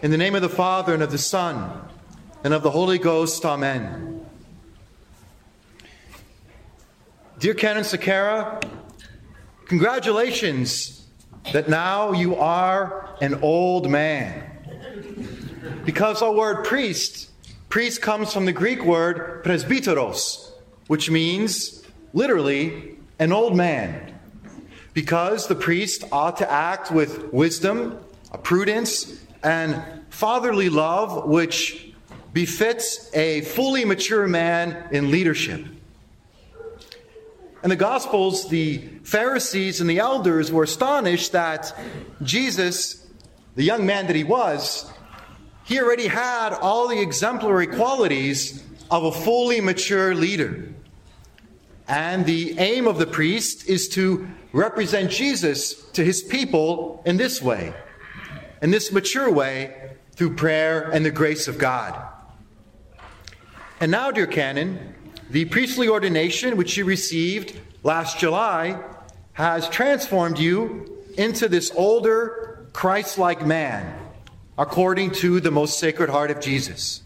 In the name of the Father, and of the Son, and of the Holy Ghost, Amen. Dear Canon Sakara, congratulations that now you are an old man. Because our word priest, priest comes from the Greek word presbyteros, which means literally an old man. Because the priest ought to act with wisdom, prudence, and fatherly love which befits a fully mature man in leadership. In the Gospels, the Pharisees and the elders were astonished that Jesus, the young man that he was, he already had all the exemplary qualities of a fully mature leader. And the aim of the priest is to represent Jesus to his people in this way in this mature way through prayer and the grace of God. And now, dear Canon, the priestly ordination which you received last July has transformed you into this older, Christ like man, according to the most sacred heart of Jesus.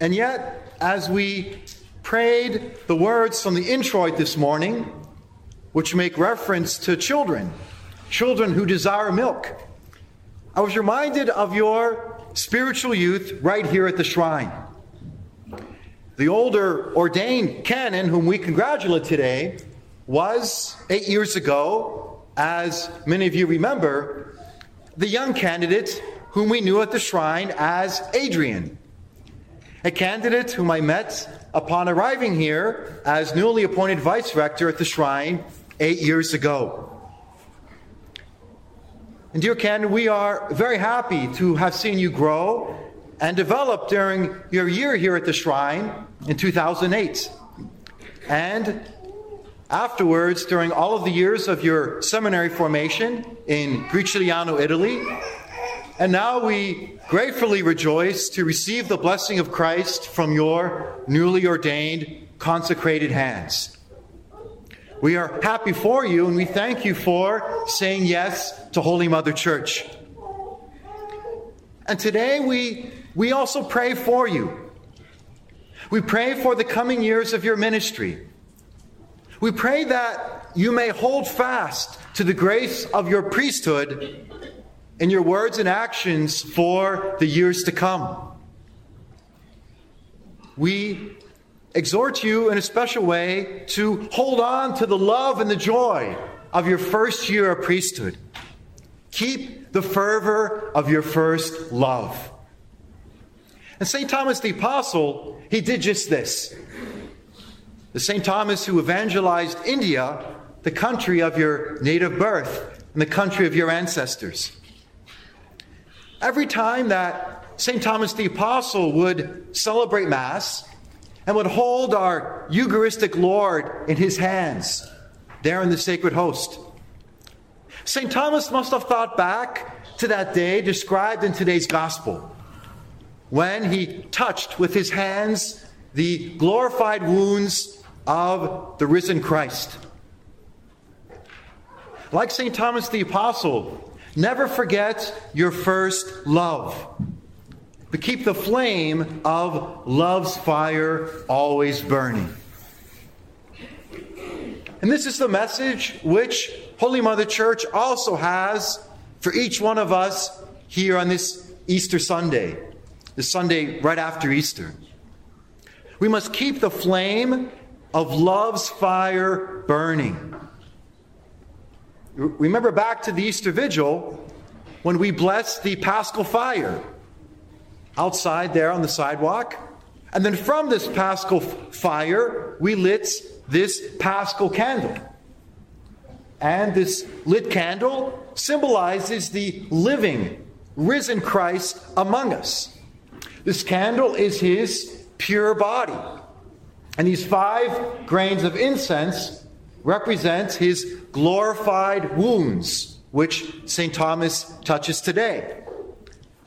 And yet, as we prayed the words from the introit this morning, which make reference to children, children who desire milk. I was reminded of your spiritual youth right here at the shrine. The older ordained canon, whom we congratulate today, was eight years ago, as many of you remember, the young candidate whom we knew at the shrine as Adrian. A candidate whom I met upon arriving here as newly appointed vice rector at the shrine eight years ago. And dear Ken, we are very happy to have seen you grow and develop during your year here at the shrine in 2008. And afterwards, during all of the years of your seminary formation in Gricigliano, Italy. And now we gratefully rejoice to receive the blessing of Christ from your newly ordained, consecrated hands. We are happy for you and we thank you for saying yes to Holy Mother Church. And today we, we also pray for you. We pray for the coming years of your ministry. We pray that you may hold fast to the grace of your priesthood in your words and actions for the years to come. We exhort you in a special way to hold on to the love and the joy of your first year of priesthood. Keep the fervor of your first love. And St. Thomas the Apostle, he did just this. The St. Thomas who evangelized India, the country of your native birth and the country of your ancestors. Every time that St. Thomas the Apostle would celebrate Mass, and would hold our Eucharistic Lord in his hands there in the sacred host. St. Thomas must have thought back to that day described in today's gospel when he touched with his hands the glorified wounds of the risen Christ. Like St. Thomas the Apostle, never forget your first love but keep the flame of love's fire always burning. And this is the message which Holy Mother Church also has for each one of us here on this Easter Sunday, the Sunday right after Easter. We must keep the flame of love's fire burning. Remember back to the Easter Vigil when we blessed the Paschal fire outside there on the sidewalk. And then from this paschal fire, we lit this paschal candle. And this lit candle symbolizes the living, risen Christ among us. This candle is his pure body. And these five grains of incense represent his glorified wounds, which St. Thomas touches today.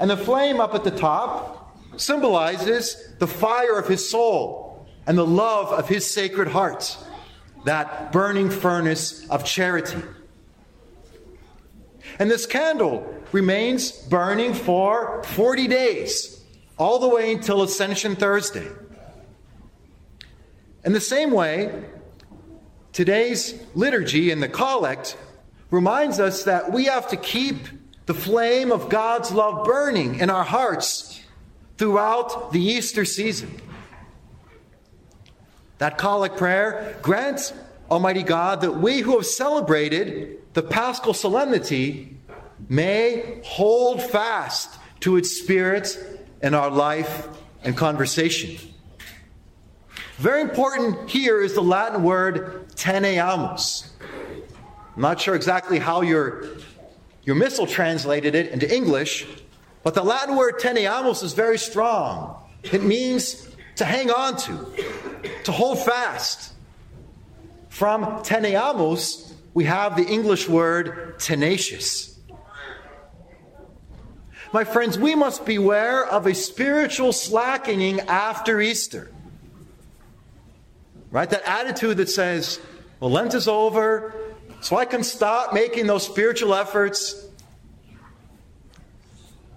And the flame up at the top symbolizes the fire of his soul and the love of his sacred heart, that burning furnace of charity. And this candle remains burning for 40 days, all the way until Ascension Thursday. In the same way, today's liturgy and the collect reminds us that we have to keep the flame of God's love burning in our hearts throughout the Easter season. That collect prayer grants Almighty God that we who have celebrated the Paschal solemnity may hold fast to its spirit in our life and conversation. Very important here is the Latin word teneamus. I'm not sure exactly how your, your missal translated it into English, but the Latin word teneamus is very strong. It means to hang on to, to hold fast. From teneamus, we have the English word tenacious. My friends, we must beware of a spiritual slackening after Easter. Right? That attitude that says, well, Lent is over, so I can stop making those spiritual efforts.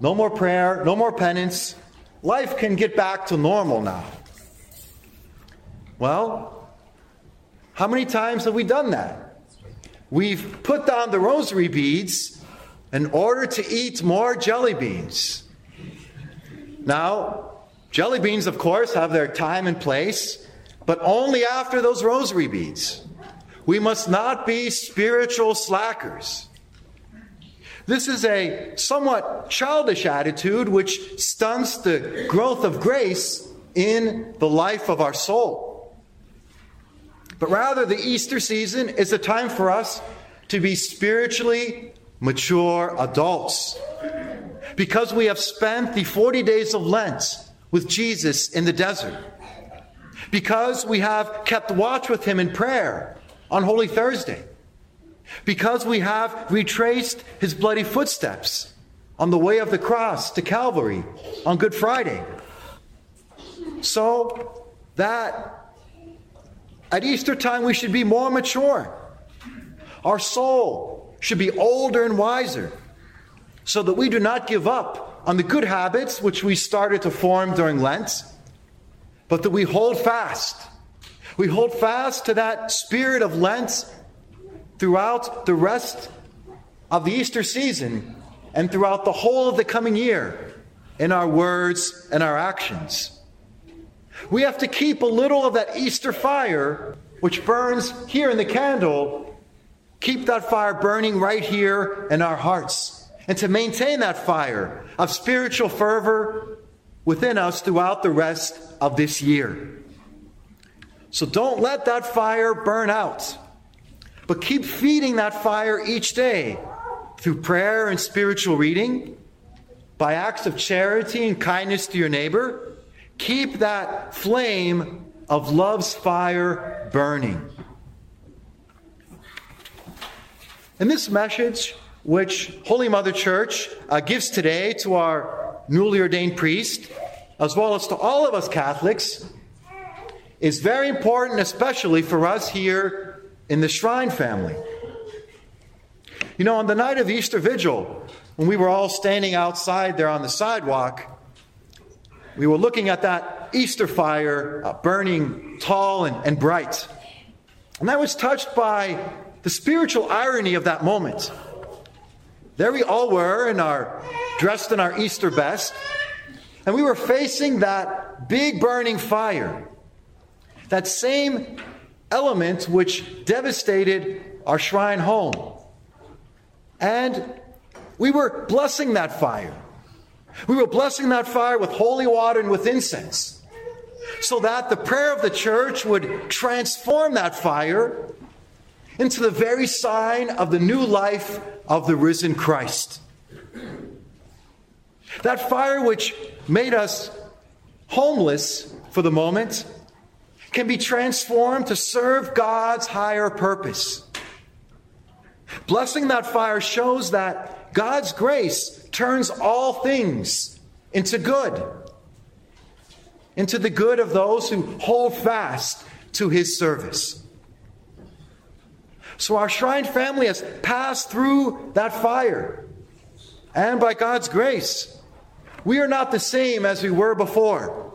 No more prayer, no more penance. Life can get back to normal now. Well, how many times have we done that? We've put down the rosary beads in order to eat more jelly beans. Now, jelly beans, of course, have their time and place but only after those rosary beads. We must not be spiritual slackers. This is a somewhat childish attitude which stunts the growth of grace in the life of our soul. But rather, the Easter season is a time for us to be spiritually mature adults. Because we have spent the 40 days of Lent with Jesus in the desert because we have kept watch with him in prayer on Holy Thursday, because we have retraced his bloody footsteps on the way of the cross to Calvary on Good Friday. So that at Easter time we should be more mature. Our soul should be older and wiser so that we do not give up on the good habits which we started to form during Lent but that we hold fast. We hold fast to that spirit of Lent throughout the rest of the Easter season and throughout the whole of the coming year in our words and our actions. We have to keep a little of that Easter fire, which burns here in the candle, keep that fire burning right here in our hearts. And to maintain that fire of spiritual fervor within us throughout the rest of this year. So don't let that fire burn out, but keep feeding that fire each day through prayer and spiritual reading, by acts of charity and kindness to your neighbor. Keep that flame of love's fire burning. In this message, which Holy Mother Church uh, gives today to our newly ordained priest, as well as to all of us Catholics, is very important, especially for us here in the Shrine family. You know, on the night of Easter Vigil, when we were all standing outside there on the sidewalk, we were looking at that Easter fire uh, burning tall and, and bright. And I was touched by the spiritual irony of that moment. There we all were in our dressed in our Easter best, and we were facing that big burning fire, that same element which devastated our shrine home. And we were blessing that fire. We were blessing that fire with holy water and with incense, so that the prayer of the church would transform that fire into the very sign of the new life of the risen Christ. That fire which made us homeless for the moment can be transformed to serve God's higher purpose. Blessing that fire shows that God's grace turns all things into good, into the good of those who hold fast to his service. So our shrine family has passed through that fire. And by God's grace, we are not the same as we were before.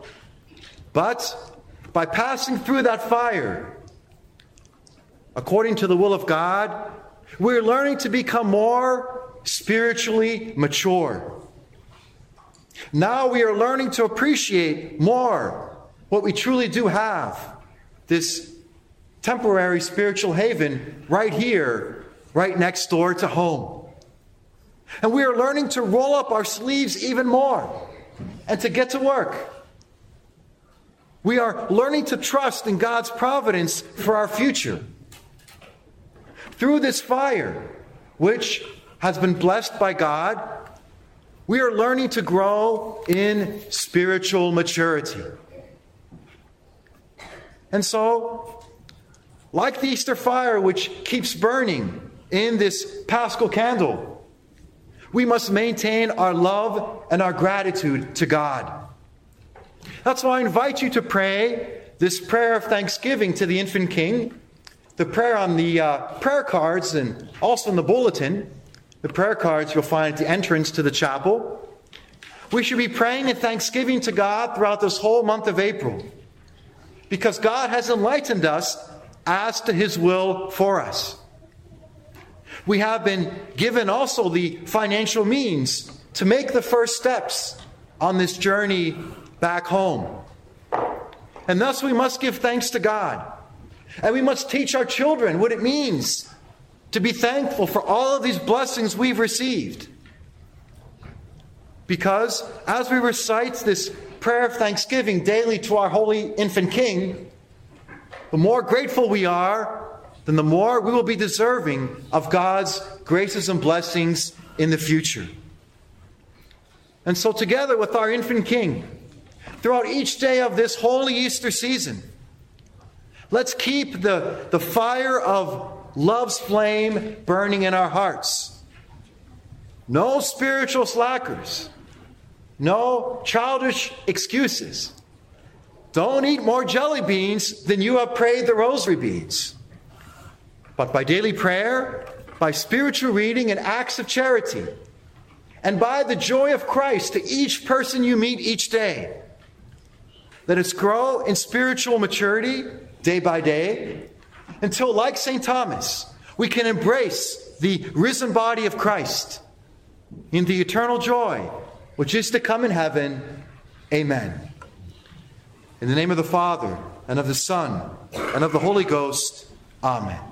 But by passing through that fire, according to the will of God, we're learning to become more spiritually mature. Now we are learning to appreciate more what we truly do have this temporary spiritual haven right here, right next door to home. And we are learning to roll up our sleeves even more and to get to work. We are learning to trust in God's providence for our future. Through this fire, which has been blessed by God, we are learning to grow in spiritual maturity. And so, like the Easter fire, which keeps burning in this paschal candle, we must maintain our love and our gratitude to God. That's why I invite you to pray this prayer of thanksgiving to the infant king, the prayer on the uh, prayer cards and also in the bulletin. The prayer cards you'll find at the entrance to the chapel. We should be praying in thanksgiving to God throughout this whole month of April because God has enlightened us as to his will for us. We have been given also the financial means to make the first steps on this journey back home. And thus we must give thanks to God. And we must teach our children what it means to be thankful for all of these blessings we've received. Because as we recite this prayer of thanksgiving daily to our holy infant King, the more grateful we are, then the more we will be deserving of God's graces and blessings in the future. And so, together with our infant King, throughout each day of this holy Easter season, let's keep the, the fire of love's flame burning in our hearts. No spiritual slackers. No childish excuses. Don't eat more jelly beans than you have prayed the rosary beads. But by daily prayer, by spiritual reading and acts of charity, and by the joy of Christ to each person you meet each day, let us grow in spiritual maturity day by day until, like St. Thomas, we can embrace the risen body of Christ in the eternal joy which is to come in heaven. Amen. In the name of the Father, and of the Son, and of the Holy Ghost. Amen.